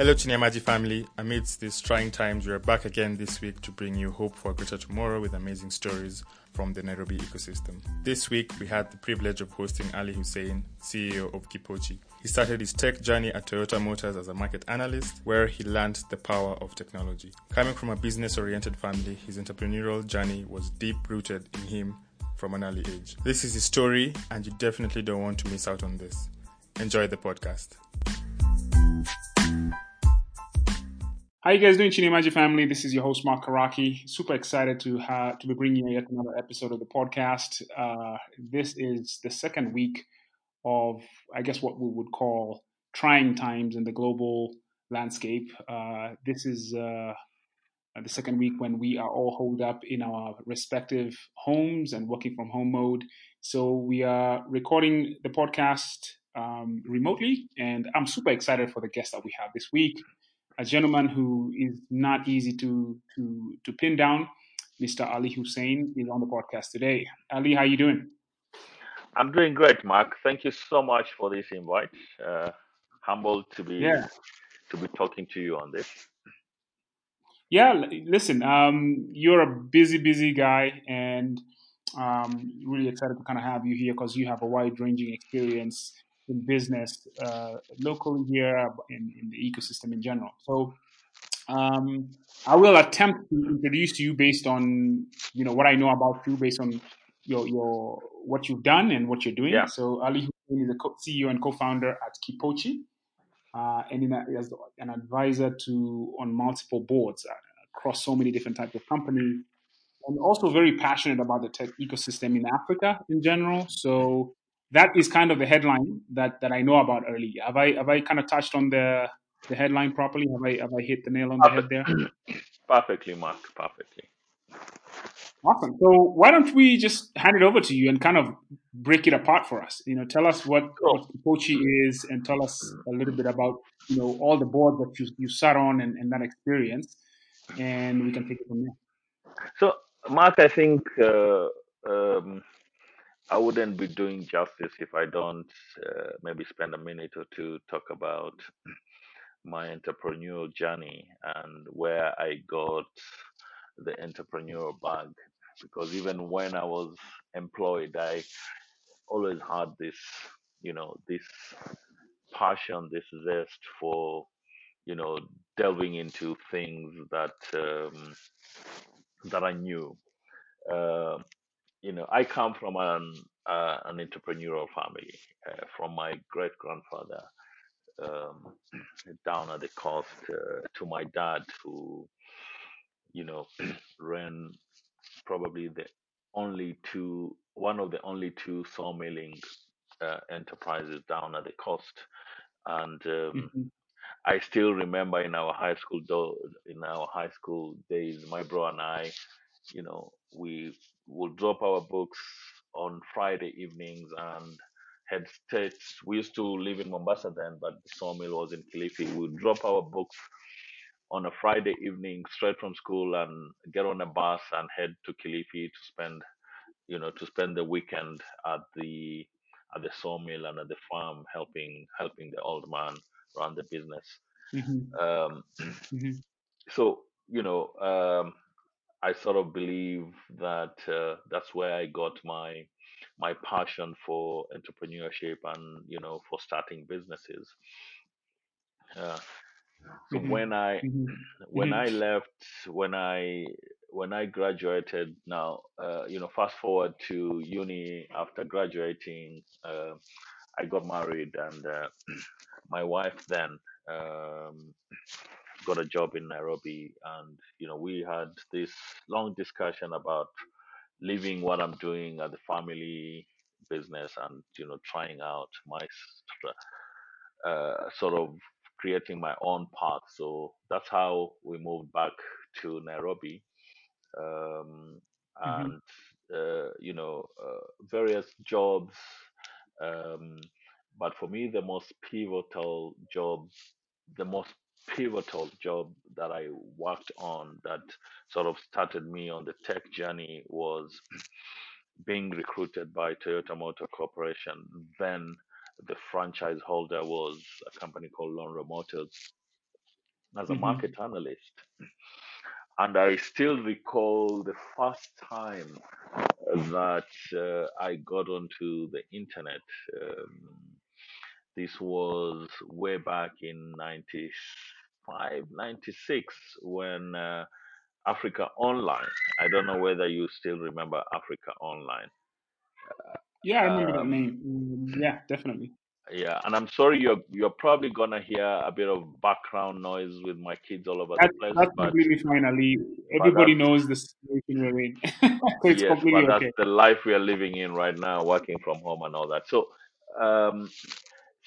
Hello, Chini ya Maji family. Amidst these trying times, we are back again this week to bring you hope for a greater tomorrow with amazing stories from the Nairobi ecosystem. This week, we had the privilege of hosting Ali Hussein, CEO of Kipochi. He started his tech journey at Toyota Motors as a market analyst, where he learned the power of technology. Coming from a business oriented family, his entrepreneurial journey was deep rooted in him from an early age. This is his story, and you definitely don't want to miss out on this. Enjoy the podcast. How you guys doing, Chini ya Maji family? This is your host Mark Karake. Super excited to to be bringing you yet another episode of the podcast. Uh, this is the second week of, I guess, what we would call trying times in the global landscape. Uh, this is uh, the second week when we are all holed up in our respective homes and working from home mode. So we are recording the podcast um, remotely, and I'm super excited for the guest that we have this week a gentleman who is not easy to to to pin down. Mr. Ali Hussein is on the podcast today. Ali, how are you doing? I'm doing great, Mark. Thank you so much for this invite. Uh, humbled to be Yeah, to be talking to you on this. yeah. Listen, um, you're a busy, busy guy, and um, really excited to kind of have you here because you have a wide-ranging experience in business uh, locally here in, in the ecosystem in general. So Um, I will attempt to introduce you based on you know what I know about you, based on your your what you've done and what you're doing. Yeah. So Ali Hussein is the CEO and co-founder at Kipochi, uh, and in a, as an advisor to on multiple boards uh, across so many different types of companies, and also very passionate about the tech ecosystem in Africa in general. So that is kind of the headline that that I know about Ali. Have I have I kind of touched on the the headline properly? Have I have I hit the nail on the head there? Perfectly, Mark. Perfectly. Awesome. So why don't we just hand it over to you and kind of break it apart for us? You know, tell us what what is, and tell us a little bit about you know all the boards that you you sat on and, and that experience, and we can take it from there. So, Mark, I think uh, um, I wouldn't be doing justice if I don't uh, maybe spend a minute or two talk about my entrepreneurial journey and where I got the entrepreneurial bug. Because even when I was employed, I always had this, you know, this passion, this zest for, you know, delving into things that um, that I knew. Uh, you know, I come from an uh, an entrepreneurial family. Uh, from my great grandfather um, down at the coast uh, to my dad, who you know ran probably the only two, one of the only two sawmilling uh, enterprises down at the coast, and um, Mhm. I still remember in our high school do- in our high school days, my bro and I, you know, we would drop our books on Friday evenings and head straight. We used to live in Mombasa then, but the sawmill was in Kilifi. We'd drop our books on a Friday evening straight from school and get on a bus and head to Kilifi to spend, you know, to spend the weekend at the at the sawmill and at the farm, helping helping the old man run the business. Mhm. Um, Mhm. so you know, um, I sort of believe that uh, that's where I got my my passion for entrepreneurship and you know for starting businesses. Uh, so Mhm. when I Mhm. when Mhm. I left when I when I graduated now uh, you know fast forward to uni after graduating uh, I got married and uh, my wife then um, got a job in Nairobi and you know we had this long discussion about leaving what I'm doing at the family business and you know trying out my uh, sort of creating my own path so that's how we moved back to Nairobi um, Mhm. and uh, you know uh, various jobs um, but for me the most pivotal job the most pivotal job that I worked on that sort of started me on the tech journey was being recruited by Toyota Motor Corporation. Then the franchise holder was a company called Lonrho Motors. as a hmm market analyst. And I still recall the first time that uh, I got onto the internet. Um, this was way back in 95, 96, when uh, Africa Online. I don't know whether you still remember Africa Online. Yeah, I remember that Um, name. Mm, yeah, definitely. yeah, and I'm sorry you're you're probably gonna hear a bit of background noise with my kids all over the place, that's but completely fine, Ali. but Everybody that's knows the situation we're in, so it's yes, completely but that's okay. the life we are living in right now, working from home and all that. So um,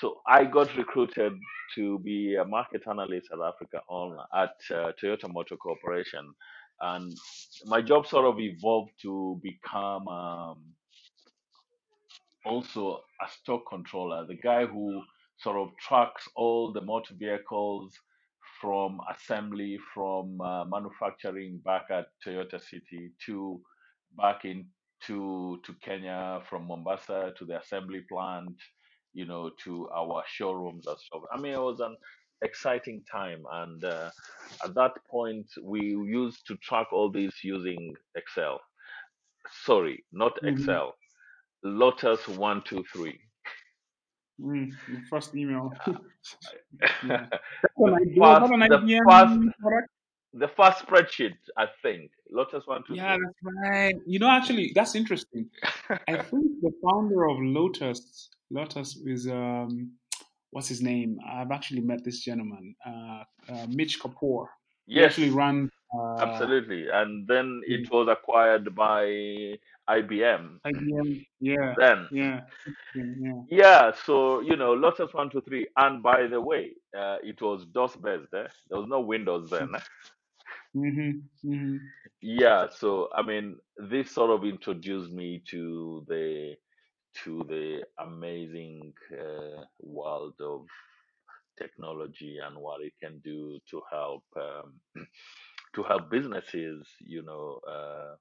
so I got recruited to be a market analyst at Africa Online at uh, Toyota Motor Corporation, and my job sort of evolved to become. Um, also a stock controller, the guy who sort of tracks all the motor vehicles from assembly, from uh, manufacturing back at Toyota City to back in to to Kenya, from Mombasa to the assembly plant, you know, to our showrooms and stuff. I mean, it was an exciting time, and uh, at that point, we used to track all these using Excel. Sorry, not hmm Excel Lotus one two three. Mm, the first email. yeah, that's the an idea. Was first, that an the first, IBM product? the first spreadsheet, I think. Lotus one two Yeah, that's right. You know, actually, that's interesting. I think the founder of Lotus, Lotus is um, what's his name? I've actually met this gentleman, uh, uh, Mitch Kapor. He actually ran. uh, absolutely. And then it was acquired by IBM. IBM. Yeah, Then, yeah, yeah. yeah. So you know, Lotus one two three. And by the way, uh, it was DOS based. Eh? There was no Windows then. eh? Mm-hmm, mm-hmm. Yeah. So I mean, this sort of introduced me to the to the amazing uh, world of technology and what it can do to help um, to help businesses, you know, uh,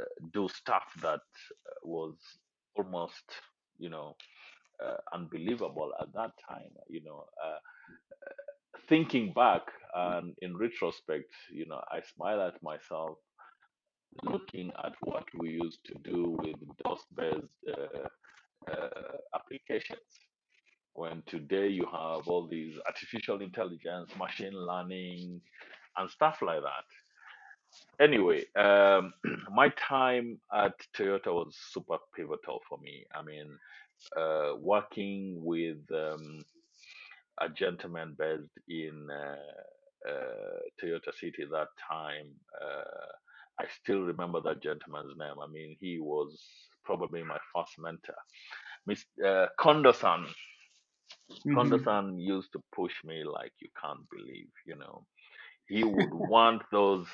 uh, do stuff that uh, was almost, you know, uh, unbelievable at that time. You know, thinking back and in retrospect, you know, I smile at myself looking at what we used to do with DOS-based uh, uh, applications when today you have all these artificial intelligence, machine learning, and stuff like that. Anyway, um, my time at Toyota was super pivotal for me. I mean, uh, working with um, a gentleman based in uh, uh, Toyota City that time, uh, I still remember that gentleman's name. I mean, he was probably my first mentor. Mr. Uh, Kondo-san, Mm-hmm. Kondo-san used to push me like you can't believe, you know. He would want those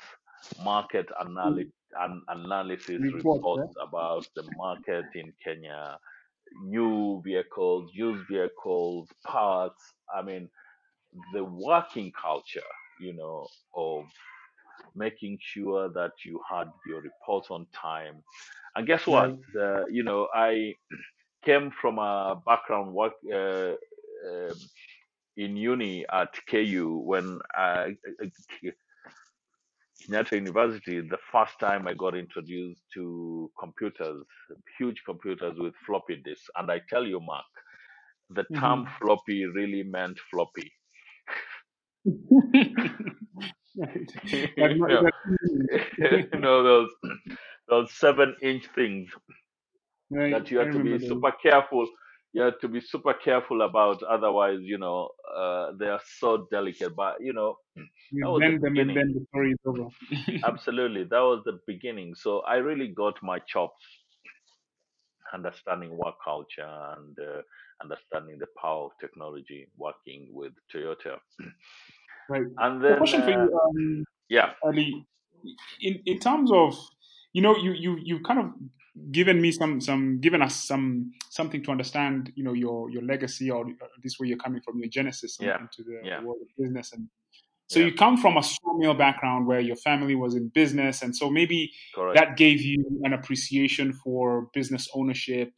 market analy- an- analysis Report, reports yeah? about the market in Kenya, new vehicles, used vehicles, parts. I mean, the working culture, you know, of making sure that you had your reports on time. And guess what? Uh, you know, I came from a background work uh, um in uni at KU when I, Kenyatta University, the first time I got introduced to computers, huge computers with floppy disks. And I tell you, Mark, the term Mm-hmm. floppy really meant floppy. right. you That, mu- know, that, you know those those seven inch things right. that you I have to remember be those. super careful. You have to be super careful about. Otherwise, you know, uh, they are so delicate. But you know, You that was the bend them and beginning. then the story is over. Absolutely, that was the beginning. So I really got my chops understanding work culture and uh, understanding the power of technology working with Toyota. Right. And then, question for uh, you, um, yeah, Ali. In in terms of, you know, you you you kind of given me some some given us some something to understand, you know, your your legacy or this where you're coming from, your genesis yeah, into the, yeah, the world of business and So yeah, you come from a sawmill background where your family was in business, and so maybe correct, that gave you an appreciation for business ownership.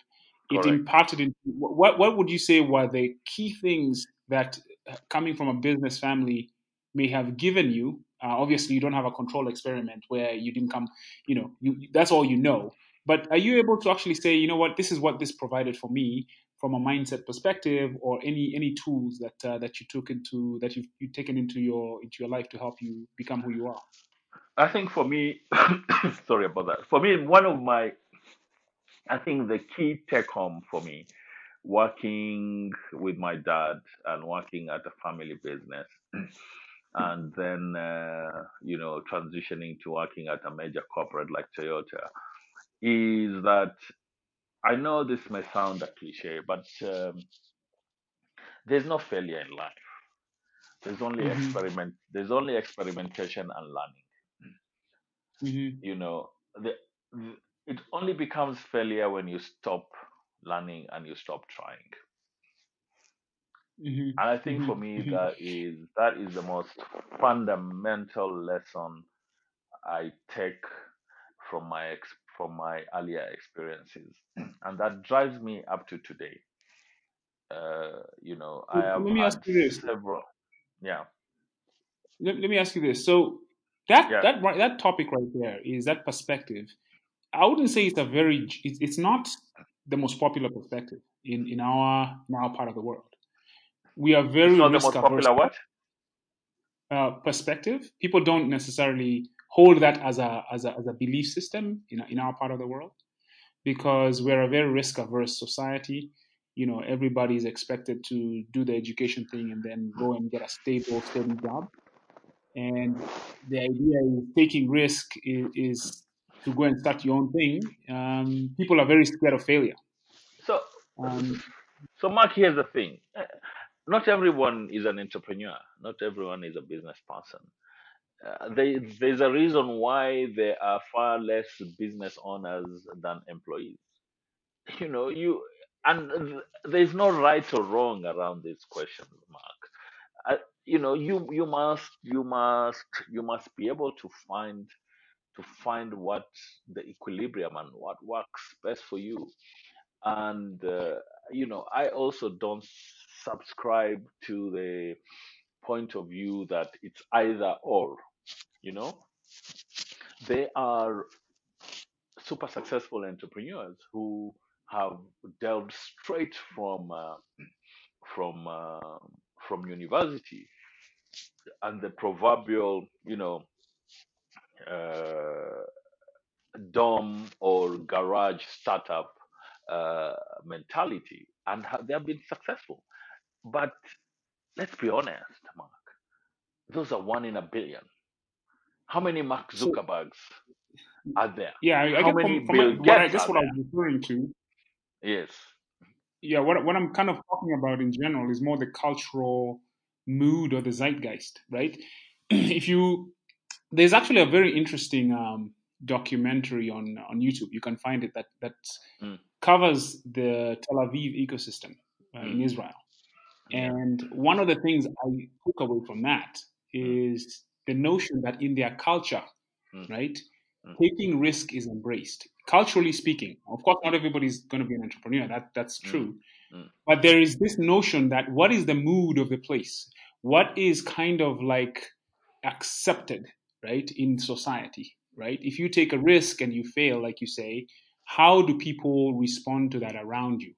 It correct. imparted in what what would you say were the key things that uh, coming from a business family may have given you. Uh, obviously, you don't have a control experiment where you didn't come. You know, you, that's all you know. But are you able to actually say, you know what, this is what this provided for me from a mindset perspective, or any any tools that uh, that you took into that you've, you've taken into your into your life to help you become who you are? I think for me, sorry about that. For me, one of my, I think the key take home for me, working with my dad and working at a family business, and then uh, you know transitioning to working at a major corporate like Toyota, is that I know this may sound a cliche, but um, there's no failure in life. There's only Mm-hmm. experiment. There's only experimentation and learning. Mm-hmm. you know the, the it only becomes failure when you stop learning and you stop trying Mm-hmm. and i think for me Mm-hmm. that is that is the most fundamental lesson i take from my ex, from my earlier experiences and that drives me up to today uh, you know i have let me ask you this. several yeah Let, let me ask you this. So that yeah that right- that topic right there is that perspective. I wouldn't say it's a very. It's, it's not the most popular perspective in in our in our part of the world. We are it's very not the risk most averse popular what uh, perspective. People don't necessarily hold that as a as a as a belief system in in our part of the world because we're a very risk averse society. You know, everybody's expected to do the education thing and then go and get a stable, steady job. And the idea is taking risk is, is to go and start your own thing. Um, people are very scared of failure. so Um, so mark here's the thing not everyone is an entrepreneur not everyone is a business person uh, there, there's a reason why there are far less business owners than employees. You know, you and there's no right or wrong around this question, Mark. Uh, you know, you you must you must you must be able to find to find what the equilibrium and what works best for you. And uh, you know, I also don't subscribe to the point of view that it's either or. You know, they are super successful entrepreneurs who have delved straight from uh, from uh, from university and the proverbial you know uh, dorm or garage startup uh, mentality and they have been successful. But let's be honest mark. Those are one in a billion. How many mark so zuckerbergs are there? Yeah, I, I how guess many from, from my, bill what I gates guess what I was referring to yes. Yeah, what what I'm kind of talking about in general is more the cultural mood or the zeitgeist, right? if you there's actually a very interesting um, documentary on on YouTube. You can find it that that mm, covers the Tel Aviv ecosystem uh, in mm, Israel. And one of the things I took away from that is mm, the notion that in their culture, mm, right, mm, taking risk is embraced. Culturally speaking, of course, not everybody's going to be an entrepreneur. That that's mm, true. mm, But there is this notion that what is the mood of the place? What is kind of like accepted, right, in society, right? If you take a risk and you fail, like you say, how do people respond to that around you?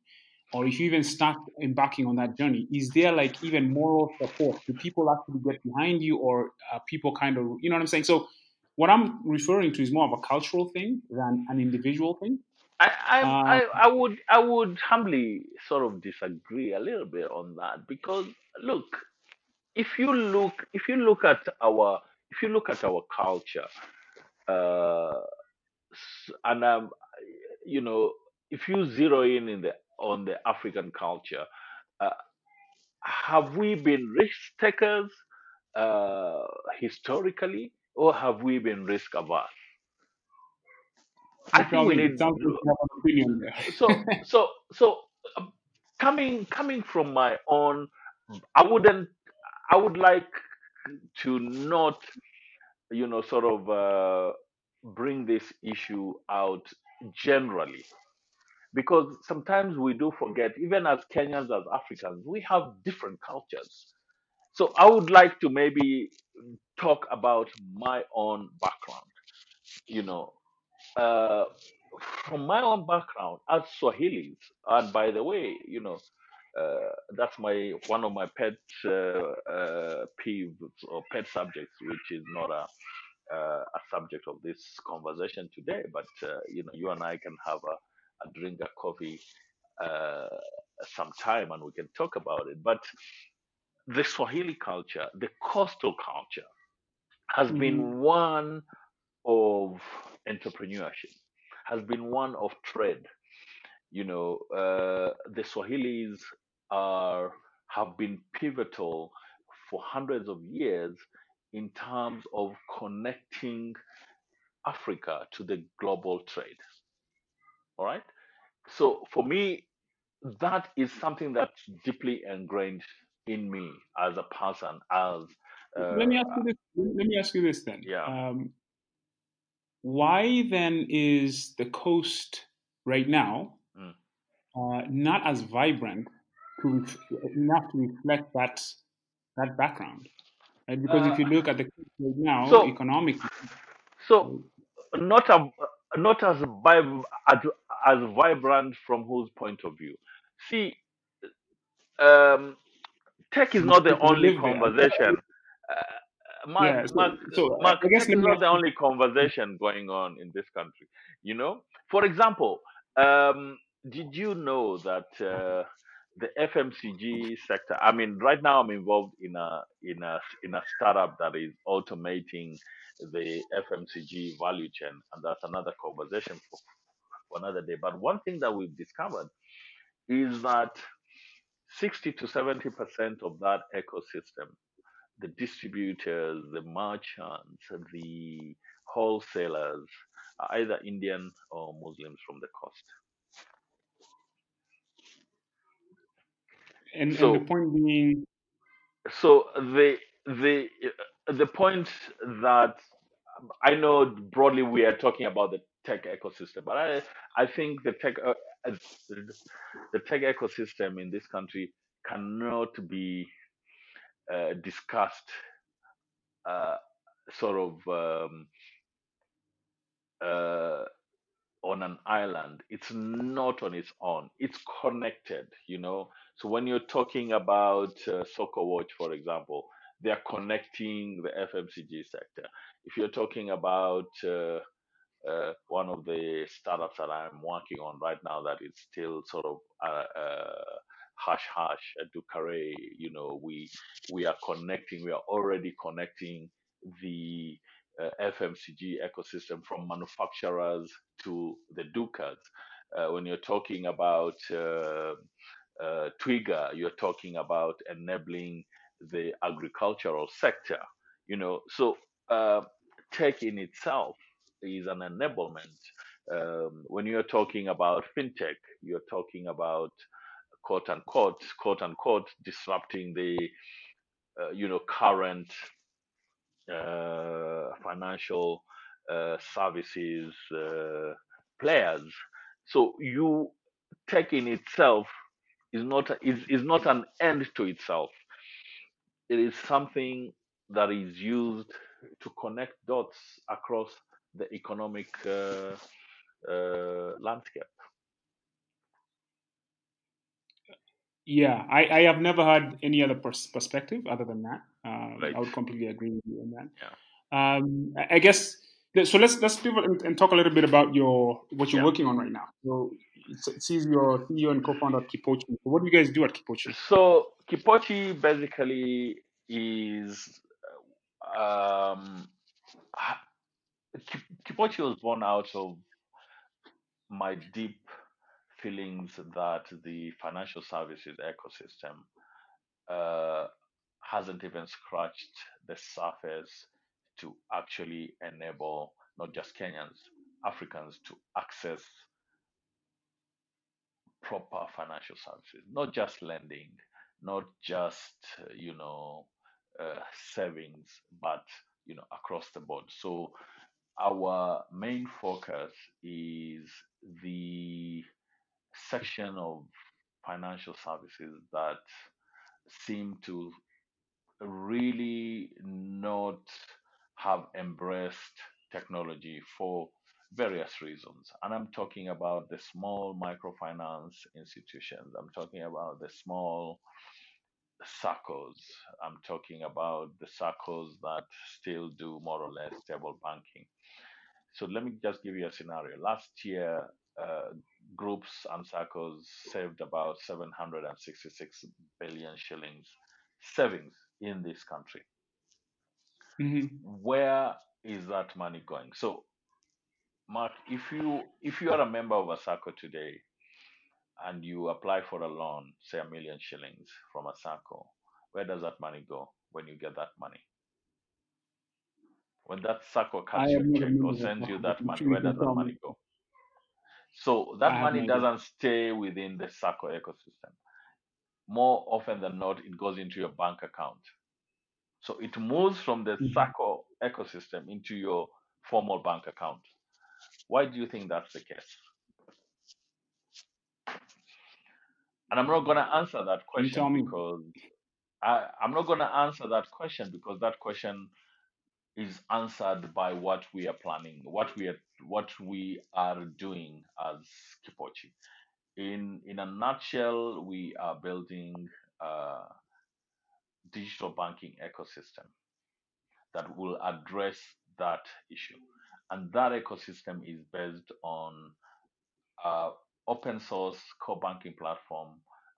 Or if you even start embarking on that journey, is there like even moral support? Do people actually get behind you, or are people kind of, you know what I'm saying? So, what I'm referring to is more of a cultural thing than an individual thing. I, I, Uh, I, I would, I would humbly sort of disagree a little bit on that because look, if you look, if you look at our, if you look at our culture, uh, and um, you know, if you zero in in the on the African culture, uh, have we been risk takers uh, historically, or have we been risk averse? I think we need sounds have an opinion there. so so so um, coming coming from my own i wouldn't i would like to not you know sort of uh, bring this issue out generally because sometimes we do forget even as kenyans as africans we have different cultures so i would like to maybe talk about my own background. You know, uh, from my own background as Swahilis, and by the way, you know, uh, that's my one of my pet uh, uh, peeves or pet subjects, which is not a uh, a subject of this conversation today. But uh, you know, you and I can have a, a drink, a coffee, uh, sometime, and we can talk about it. But the Swahili culture, the coastal culture, has hmm been one of entrepreneurship, has been one of trade. You know, uh, the Swahilis are have been pivotal for hundreds of years in terms of connecting Africa to the global trade. All right. So for me, that is something that's deeply ingrained in me as a person. As Let uh, me ask you this. Let me ask you this then. yeah, Um, why then is the coast right now. Uh, not as vibrant to enough to reflect that that background? Right? Because uh, if you look at the right now, so economically, so not a, not as, vib- as as vibrant from whose point of view. See, um, tech is not the only conversation. Uh, Mark, Yeah. So, Mark, so Mark, I guess tech is not the only conversation going on in this country. You know, for example, um, did you know that uh, the FMCG sector? I mean, right now I'm involved in a in a in a startup that is automating the FMCG value chain, and that's another conversation for, for another day. But one thing that we've discovered is that 60 to 70 percent of that ecosystem the distributors, the merchants, the wholesalers are either Indian or Muslims from the coast. And and the point being, so the the the point that I know broadly we are talking about the tech ecosystem, but I I think the tech uh, uh, the tech ecosystem in this country cannot be uh, discussed uh, sort of um, uh, on an island. It's not on its own. It's connected, you know. So when you're talking about uh, Sokowatch, for example, they are connecting the FMCG sector. If you're talking about uh, uh, one of the startups that I'm working on right now that is still sort of uh, uh, hush hush at Ducare, you know, we we are connecting, we are already connecting the uh, FMCG ecosystem from manufacturers to the Dukas. Uh, when you're talking about uh, uh, Twiga, you're talking about enabling the agricultural sector, you know, so uh, tech in itself is an enablement. Um, when you're talking about fintech, you're talking about quote unquote, quote unquote, disrupting the uh, you know current financial uh, services uh, players. So you tech in itself is not is, is not an end to itself. It is something that is used to connect dots across the economic uh, uh, landscape. Yeah, I, I have never had any other pers- perspective other than that. Um, Right. I would completely agree with you on that. Yeah. Um, I I guess so. Let's let's pivot and, and talk a little bit about your what you're Yeah. working on right now. So it says you're CEO and co-founder of Kipochi. So what do you guys do at Kipochi? So Kipochi basically is um, Kipochi was born out of my deep feelings that the financial services ecosystem uh, hasn't even scratched the surface to actually enable not just Kenyans, Africans to access proper financial services, not just lending, not just you know uh, savings, but you know across the board. So our main focus is the section of financial services that seem to really not have embraced technology for various reasons. And I'm talking about the small microfinance institutions, I'm talking about the small circles, I'm talking about the circles that still do more or less stable banking. So let me just give you a scenario. Last year, uh, groups and circles saved about 766 billion shillings savings in this country. hmm Where is that money going? So, Mark, if you if you are a member of a circle today and you apply for a loan, say a million shillings from a circle, where does that money go when you get that money? When that circle cuts your am not a check or sends you that money, where does that money go? So that no money doesn't stay within the SACCO ecosystem. More often than not, it goes into your bank account. So it moves from the hmm SACCO ecosystem into your formal bank account. Why do you think that's the case? And I'm not going to answer that You tell question me. because I, I'm not going to answer that question because that question is answered by what we are planning, what we are what we are doing as Kipochi. In in a nutshell, we are building a digital banking ecosystem that will address that issue, and that ecosystem is based on uh, open source core banking platform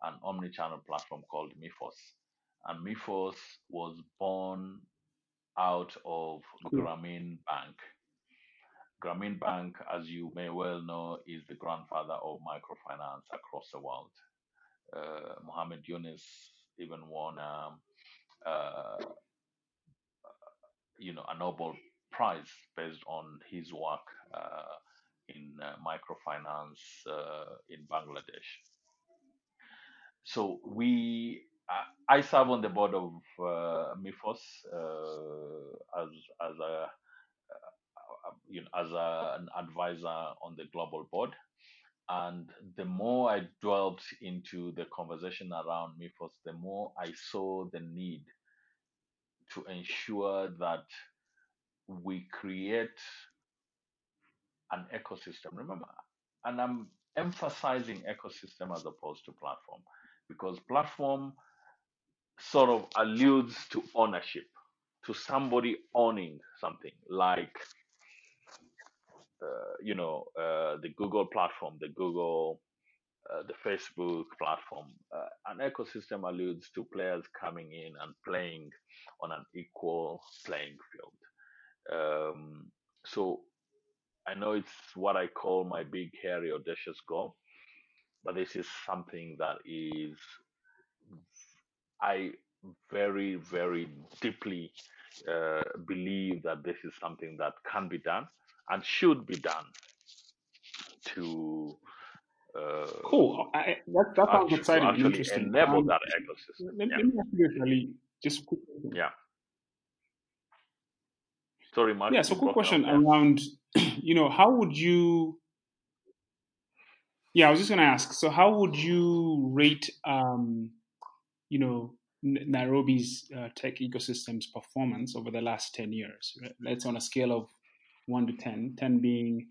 and omni-channel platform called Mifos. And Mifos was born out of Cool. Grameen Bank. Grameen Bank, as you may well know, is the grandfather of microfinance across the world. Uh, Mohammed Yunus even won, um, uh, you know, a Nobel Prize based on his work uh, in uh, microfinance uh, in Bangladesh. So we, I serve on the board of uh, MIFOS uh, as as a uh, you know as a, an advisor on the global board. And the more I delved into the conversation around MIFOS, the more I saw the need to ensure that we create an ecosystem. Remember, and I'm emphasizing ecosystem as opposed to platform because platform sort of alludes to ownership, to somebody owning something like, uh, you know, uh, the Google platform, the Google, uh, the Facebook platform. Uh, an ecosystem alludes to players coming in and playing on an equal playing field. Um, so I know it's what I call my big, hairy, audacious goal, but this is something that is I very, very deeply uh, believe that this is something that can be done and should be done to uh, Cool. I, that that sounds exciting and interesting. enable Um, that ecosystem. let, Yeah, let me ask you Ali. Just quick. yeah. Sorry, Mark, Yeah. So, quick question out around. You know, how would you? Yeah, I was just going to ask. So, how would you rate? Um, you know, Nairobi's uh, tech ecosystem's performance over the last ten years. right? Let's on a scale of one to 10, 10 being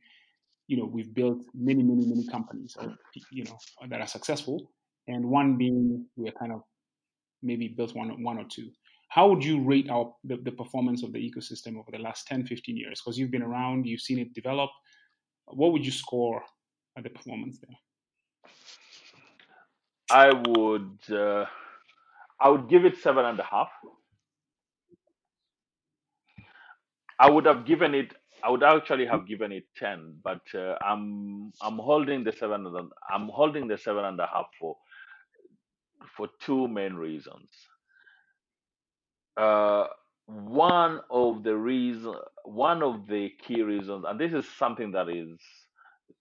you know we've built many many many companies or you know that are successful and one being we're kind of maybe built one one or two how would you rate our the, the performance of the ecosystem over the last 10 15 years because you've been around you've seen it develop what would you score at the performance there I would uh, I would give it seven and a half. I would have given it. I would actually have given it ten, but uh, I'm I'm holding the seven. and a- I'm holding the seven and a half for for two main reasons. Uh, one of the reason, one of the key reasons, and this is something that is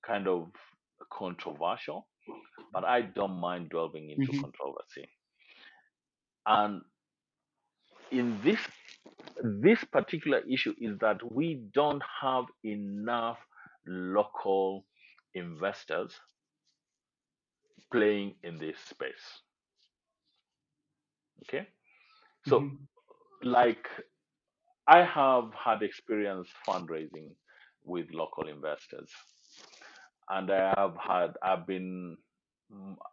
kind of controversial, but I don't mind delving into hmm controversy. And in this this particular issue is that we don't have enough local investors playing in this space. Okay, so hmm like I have had experience fundraising with local investors, and I have had I've been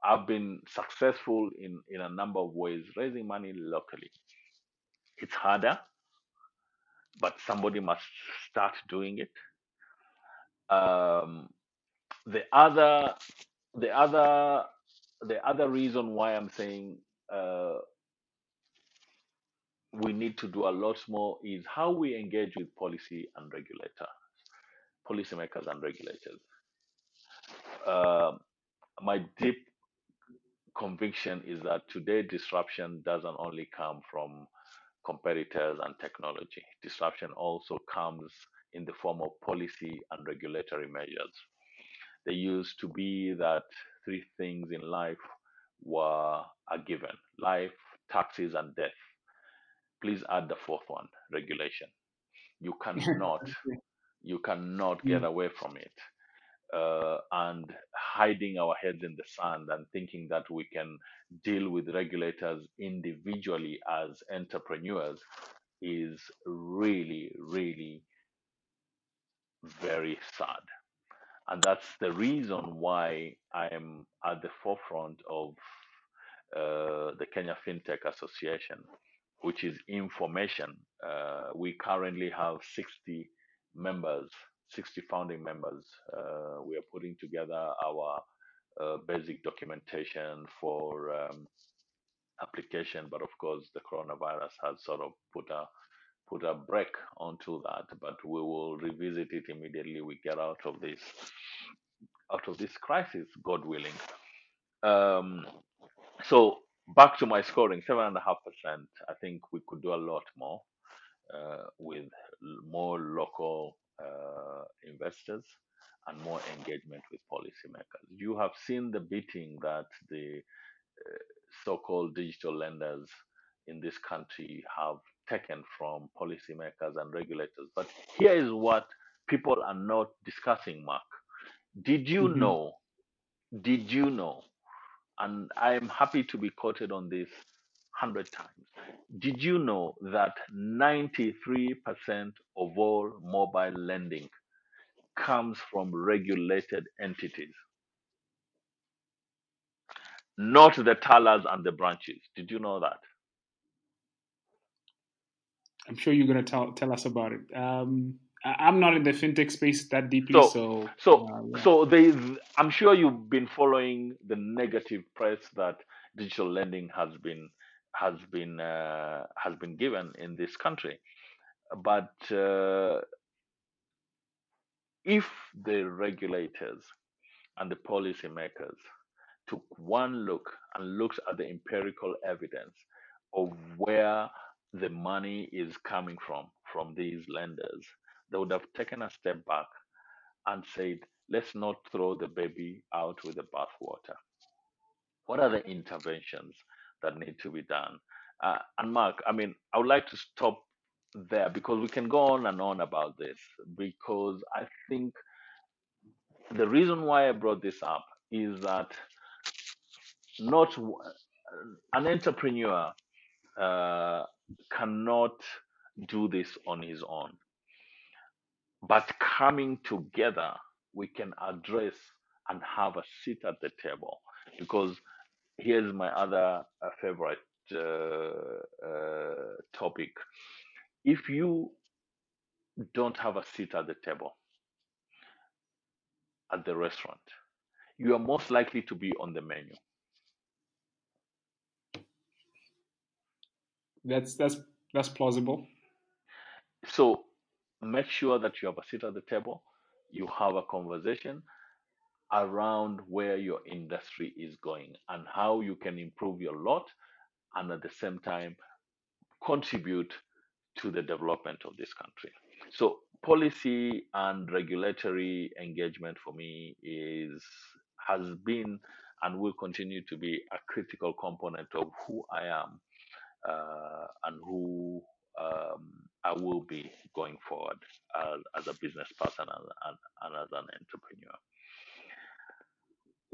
I've been successful in in a number of ways raising money locally. It's harder, but somebody must start doing it. Um, the other the other the other reason why I'm saying uh, we need to do a lot more is how we engage with policy and regulator, policymakers and regulators. Um my deep conviction is that today disruption doesn't only come from competitors and technology. Disruption also comes in the form of policy and regulatory measures. There used to be that three things in life were a given life, taxes, and death. Please add the fourth one regulation. You cannot, you cannot get away from it. Uh, and hiding our heads in the sand and thinking that we can deal with regulators individually as entrepreneurs is really, really very sad. And that's the reason why I am at the forefront of uh, the Kenya FinTech Association, which is information. Uh, we currently have 60 members, 60 founding members. Uh, we are putting together our uh, basic documentation for um, application, but of course, the coronavirus has sort of put a put a break onto that. But we will revisit it immediately we get out of this out of this crisis, God willing. Um, so back to my scoring, seven and a half percent. I think we could do a lot more uh, with more local investors and more engagement with policymakers. You have seen the beating that the uh, so-called digital lenders in this country have taken from policymakers and regulators. But here is what people are not discussing, Mark. Did you Mhm. know? Did you know? And I am happy to be quoted on this 100 times. Did you know that 93% of all mobile lending comes from regulated entities, not the tellers and the branches? Did you know that? I'm sure you're going to tell tell us about it. Um, I, I'm not in the fintech space that deeply, So, so so, uh, yeah. so they, I'm sure you've been following the negative press that digital lending has been has been uh, has been given in this country. But uh, if the regulators and the policymakers took one look and looked at the empirical evidence of where the money is coming from from these lenders, they would have taken a step back and said, let's not throw the baby out with the bathwater. What are the interventions that need to be done? Uh, and Mark, I mean, I would like to stop there because we can go on and on about this because I think the reason why I brought this up is that not an entrepreneur uh, cannot do this on his own, but coming together, we can address and have a seat at the table because here's my other uh, favorite uh, uh, topic. If you don't have a seat at the table at the restaurant, you are most likely to be on the menu. that's that's that's plausible. So make sure that you have a seat at the table, you have a conversation around where your industry is going and how you can improve your lot and at the same time contribute to the development of this country. So policy and regulatory engagement for me is has been and will continue to be a critical component of who I am uh, and who um, I will be going forward as, as a business person and, and, and as an entrepreneur.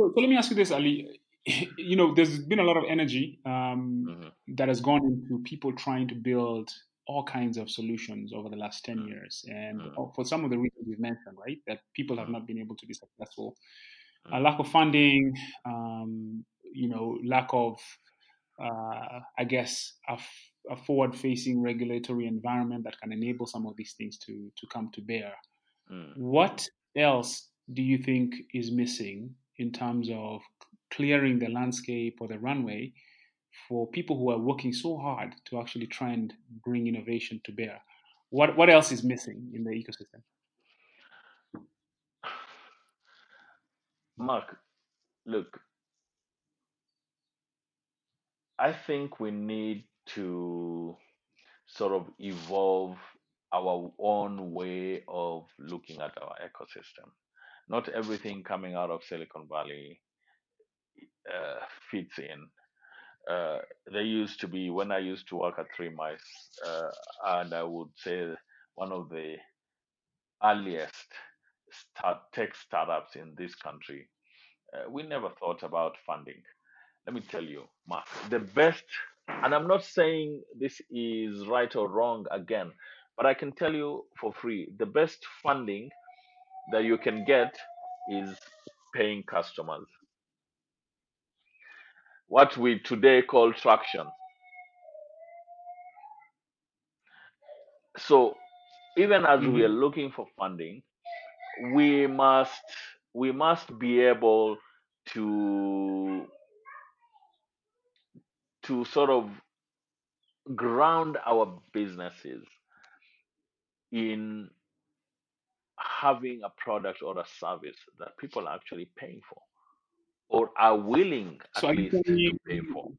So, so let me ask you this, Ali. you know, there's been a lot of energy um, hmm that has gone into people trying to build all kinds of solutions over the last 10 Mm. years. And Mm. for some of the reasons you've mentioned, right, that people have Mm. not been able to be successful. A Mm. lack of funding, um, you know, lack of, uh, I guess, a, f- a forward facing regulatory environment that can enable some of these things to, to come to bear. Mm. What else do you think is missing in terms of clearing the landscape or the runway for people who are working so hard to actually try and bring innovation to bear? What what else is missing in the ecosystem? Mark, look, I think we need to sort of evolve our own way of looking at our ecosystem. Not everything coming out of Silicon Valley uh, fits in. Uh, there used to be when I used to work at Three Mice, uh, and I would say one of the earliest start tech startups in this country. Uh, we never thought about funding. Let me tell you, Mark, the best, and I'm not saying this is right or wrong again, but I can tell you for free, the best funding that you can get is paying customers. What we today call traction. So even as we are hmm looking for funding, we must we must be able to to sort of ground our businesses in having a product or a service that people are actually paying for or are willing So at are you least telling to pay for.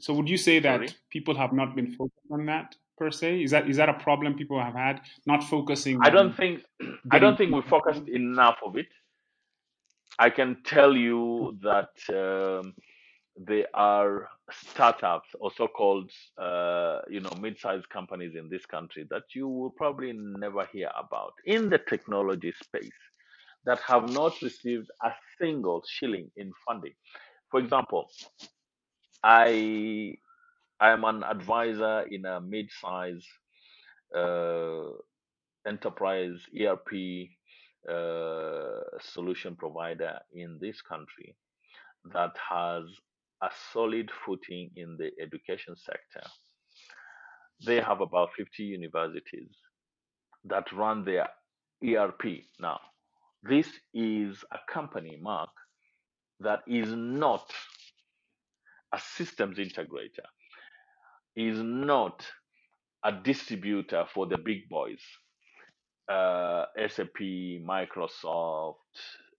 so would you say Sorry? that people have not been focused on that per se? Is that is that a problem people have had? Not focusing I don't on think I don't think we focused enough of it. I can tell you that um, there are startups or so-called uh, you know mid-sized companies in this country that you will probably never hear about in the technology space that have not received a single shilling in funding. For example, I I am an advisor in a mid-size uh, enterprise ERP uh, solution provider in this country that has a solid footing in the education sector. They have about 50 universities that run their ERP now. This is a company, Mark, that is not a systems integrator, is not a distributor for the big boys, uh, SAP, Microsoft,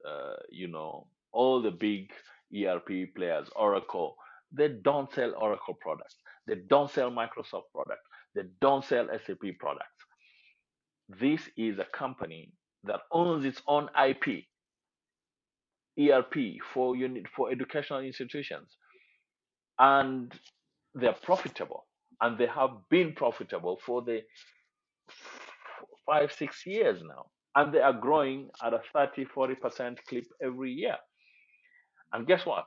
uh, you know, all the big ERP players, Oracle. They don't sell Oracle products. They don't sell Microsoft products. They don't sell SAP products. This is a company that owns its own IP, ERP for unit for educational institutions, and they're profitable, and they have been profitable for the five, six years now. And they are growing at a 30, 40% clip every year. And guess what?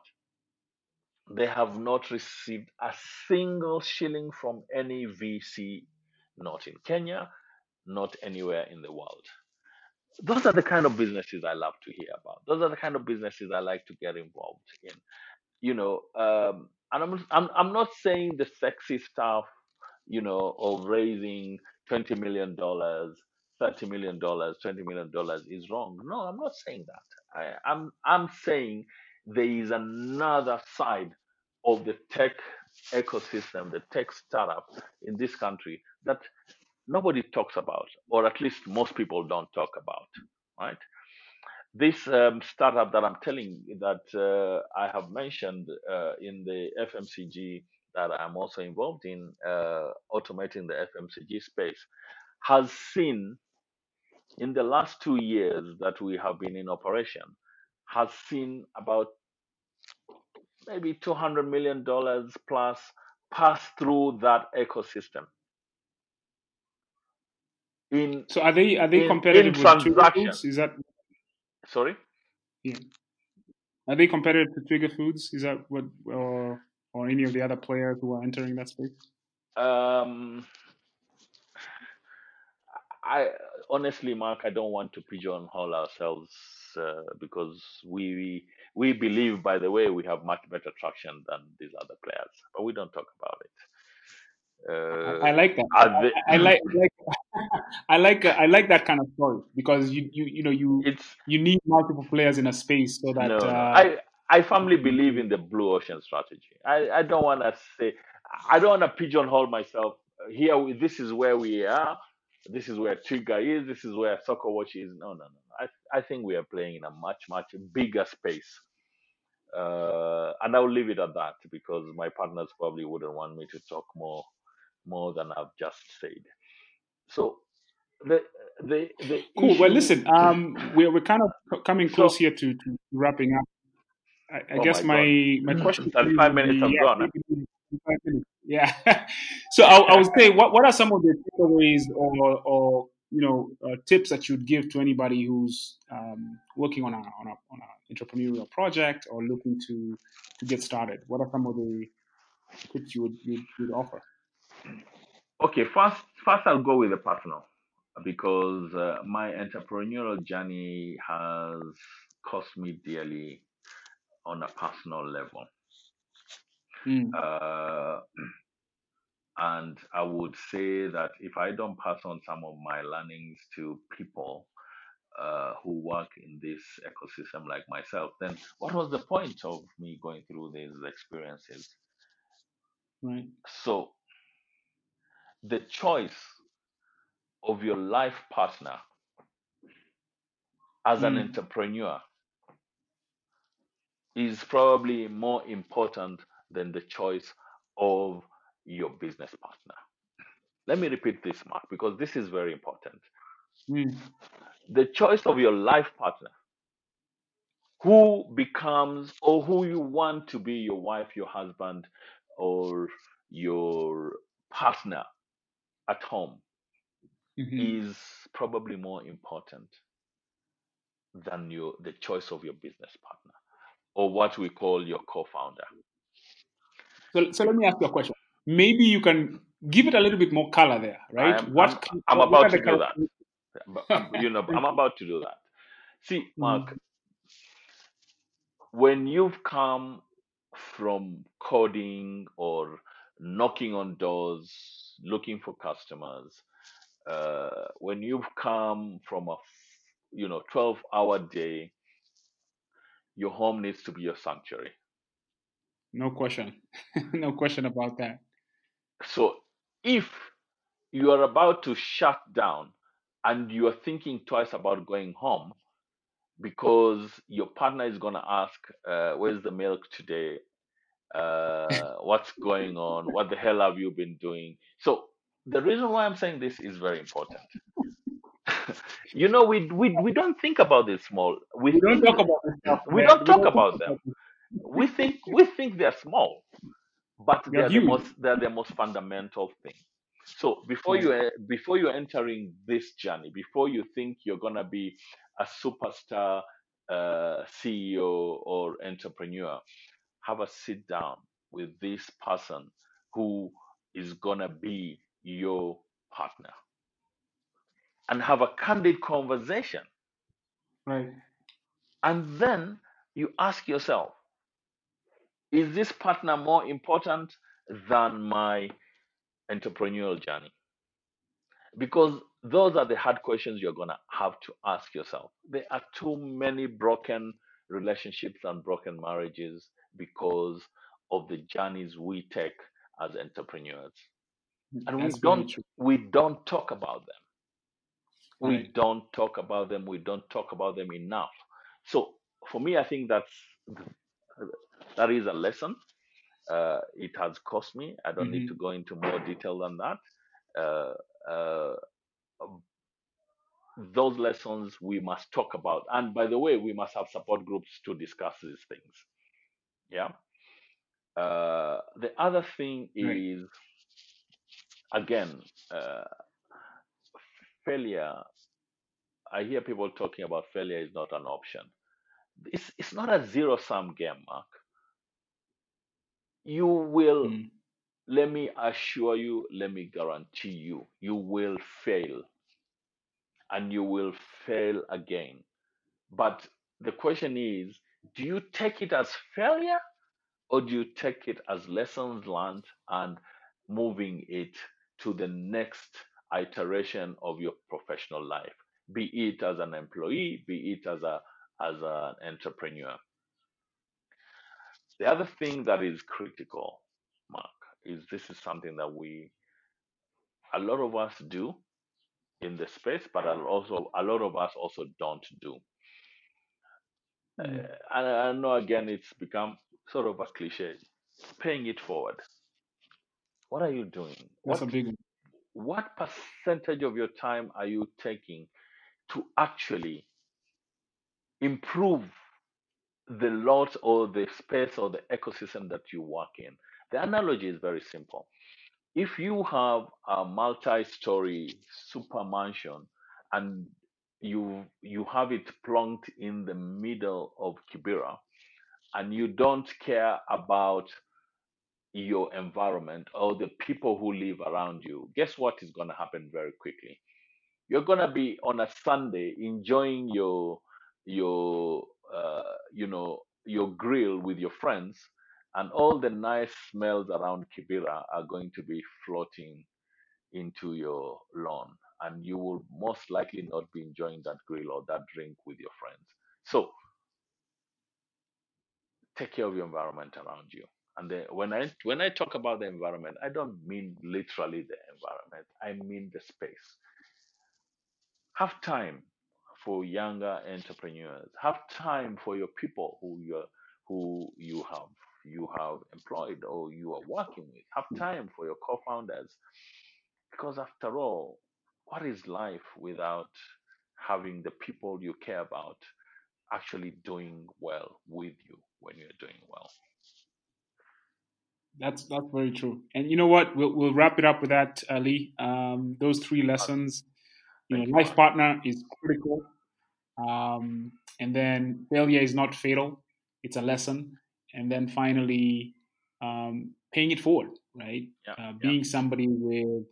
They have not received a single shilling from any VC, not in Kenya, not anywhere in the world. Those are the kind of businesses I love to hear about. Those are the kind of businesses I like to get involved in. You know, um, and I'm, I'm I'm not saying the sexy stuff, you know, of raising twenty million dollars, thirty million dollars, twenty million dollars is wrong. No, I'm not saying that. I, I'm I'm saying there is another side of the tech ecosystem, the tech startup in this country that nobody talks about, or at least most people don't talk about, right? This um, startup that I'm telling that uh, I have mentioned uh, in the FMCG that I'm also involved in uh, automating the FMCG space has seen in the last two years that we have been in operation has seen about maybe 200 million dollars plus pass through that ecosystem in so are they are they in in competitive with Turo transaction Foods? Is that sorry yeah. Are they competitive to Twiga Foods? Is that what, or or any of the other players who are entering that space? Um, I honestly, Mark, I don't want to pigeonhole ourselves uh, because we we believe, by the way, we have much better traction than these other players, but we don't talk about it. I, I Uh, like that. they, I, I like I like I like I like that kind of story because you you you know you it's you need multiple players in a space so that no. uh, I I firmly believe in the blue ocean strategy. I, I don't want to say I don't want to pigeonhole myself. Here, this is where we are. This is where Twiga is. This is where Sokowatch is. No, no, no. I I think we are playing in a much much bigger space. Uh, and I'll leave it at that because my partners probably wouldn't want me to talk more more than I've just said. So the the the cool. Well, listen, um, we're we're kind of coming close So here to, to wrapping up. I, I oh guess my God, my my question five minutes have yeah, gone. Yeah. so I, I would say, what what are some of the takeaways or or you know uh, tips that you'd give to anybody who's um, working on a on a on an entrepreneurial project or looking to to get started? What are some of the tips you would you would offer? Okay, first, first I'll go with the personal because uh, my entrepreneurial journey has cost me dearly on a personal level. Mm, Uh, and I would say that if I don't pass on some of my learnings to people uh, who work in this ecosystem like myself, then what was the point of me going through these experiences? right. So, the choice of your life partner as an Mm, entrepreneur is probably more important than the choice of your business partner. Let me repeat this, Mark, because this is very important. mm, The choice of your life partner, who becomes or who you want to be your wife, your husband, or your partner at home, mhm. is probably more important than your the choice of your business partner or what we call your co-founder. So so let me ask you a question. Maybe you can give it a little bit more color there, right? am What I'm I'm what about to do that. But you know, I'm about to do that. See, Mark, Mhm. when you've come from coding or knocking on doors, looking for customers, uh, when you've come from a you know 12 hour day, your home needs to be your sanctuary. No question. no question about that. So if you are about to shut down and you are thinking twice about going home because your partner is going to ask, uh, Where's the milk today? Uh, what's going on? What the hell have you been doing? So, the reason why I'm saying this is very important. you know, we, we, we don't think about this small. We We don't talk about this stuff, we man. don't We don't talk about them. We think we think they're small, but they They're the huge. most they're the most fundamental thing. So before you uh, before you're entering this journey, before you think you're gonna be a superstar uh, CEO or entrepreneur, have a sit down with this person who is gonna be your partner and have a candid conversation. Right. And then you ask yourself, is this partner more important than my entrepreneurial journey? Because those are the hard questions you're going to have to ask yourself. There are too many broken relationships and broken marriages because of the journeys we take as entrepreneurs. Mm-hmm. And we That's don't we don't talk about them. We Right. don't talk about them. We don't talk about them enough. So for me, I think that's that is a lesson. Uh, it has cost me. I don't need hmm to go into more detail than that. Uh, uh, those lessons we must talk about. And by the way, we must have support groups to discuss these things. Yeah. Uh, the other thing Right. is, again, uh, failure. I hear people talking about failure is not an option. it's it's not a zero sum game, Mark. You will Mm. let me assure you, let me guarantee you, you will fail and you will fail again. But the question is, do you take it as failure or do you take it as lessons learned and moving it to the next iteration of your professional life, be it as an employee, be it as a as an entrepreneur? The other thing that is critical, Mark, is this is something that we a lot of us do in the space, but a- also a lot of us also don't do. Uh, Mm. and I know again it's become sort of a cliche. Paying it forward. What are you doing? That's What a big one. what percentage of your time are you taking to actually improve the lot or the space or the ecosystem that you work in? The analogy is very simple. If you have a multi-story super mansion and you you have it plunked in the middle of Kibera and you don't care about your environment or the people who live around you, guess what is going to happen very quickly? You're going to be on a Sunday enjoying your your uh, you know your grill with your friends, and all the nice smells around Kibera are going to be floating into your lawn, and you will most likely not be enjoying that grill or that drink with your friends. So take care of your environment around you. And then when I when I talk about the environment, I don't mean literally the environment. I mean the space. Have time for younger entrepreneurs. Have time for your people who you who you have you have employed or you are working with. Have time for your co-founders. Because after all, what is life without having the people you care about actually doing well with you when you're doing well? That's that's very true. And you know what? We'll we'll wrap it up with that, Ali. Um, those three lessons. You know, life partner is critical. Um, and then failure is not fatal; it's a lesson. And then finally, um, paying it forward, right? Yeah, Uh, yeah. being somebody with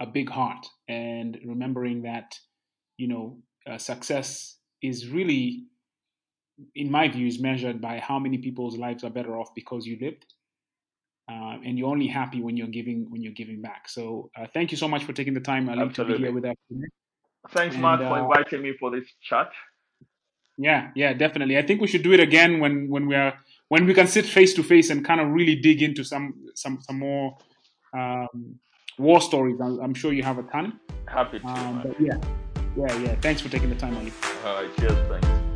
a big heart and remembering that, you know, uh, success is really, in my view, is measured by how many people's lives are better off because you lived. Uh, and you're only happy when you're giving when you're giving back. So uh, thank you so much for taking the time, Ali, to be here with us. Thanks, And Mark, for uh, inviting me for this chat. yeah, yeah, definitely. I think we should do it again when when we are when we can sit face to face and kind of really dig into some some some more um, war stories. I'm, I'm sure you have a ton. Happy to, Um, but yeah, yeah, yeah. Thanks for taking the time, Ali. All right, cheers, thanks.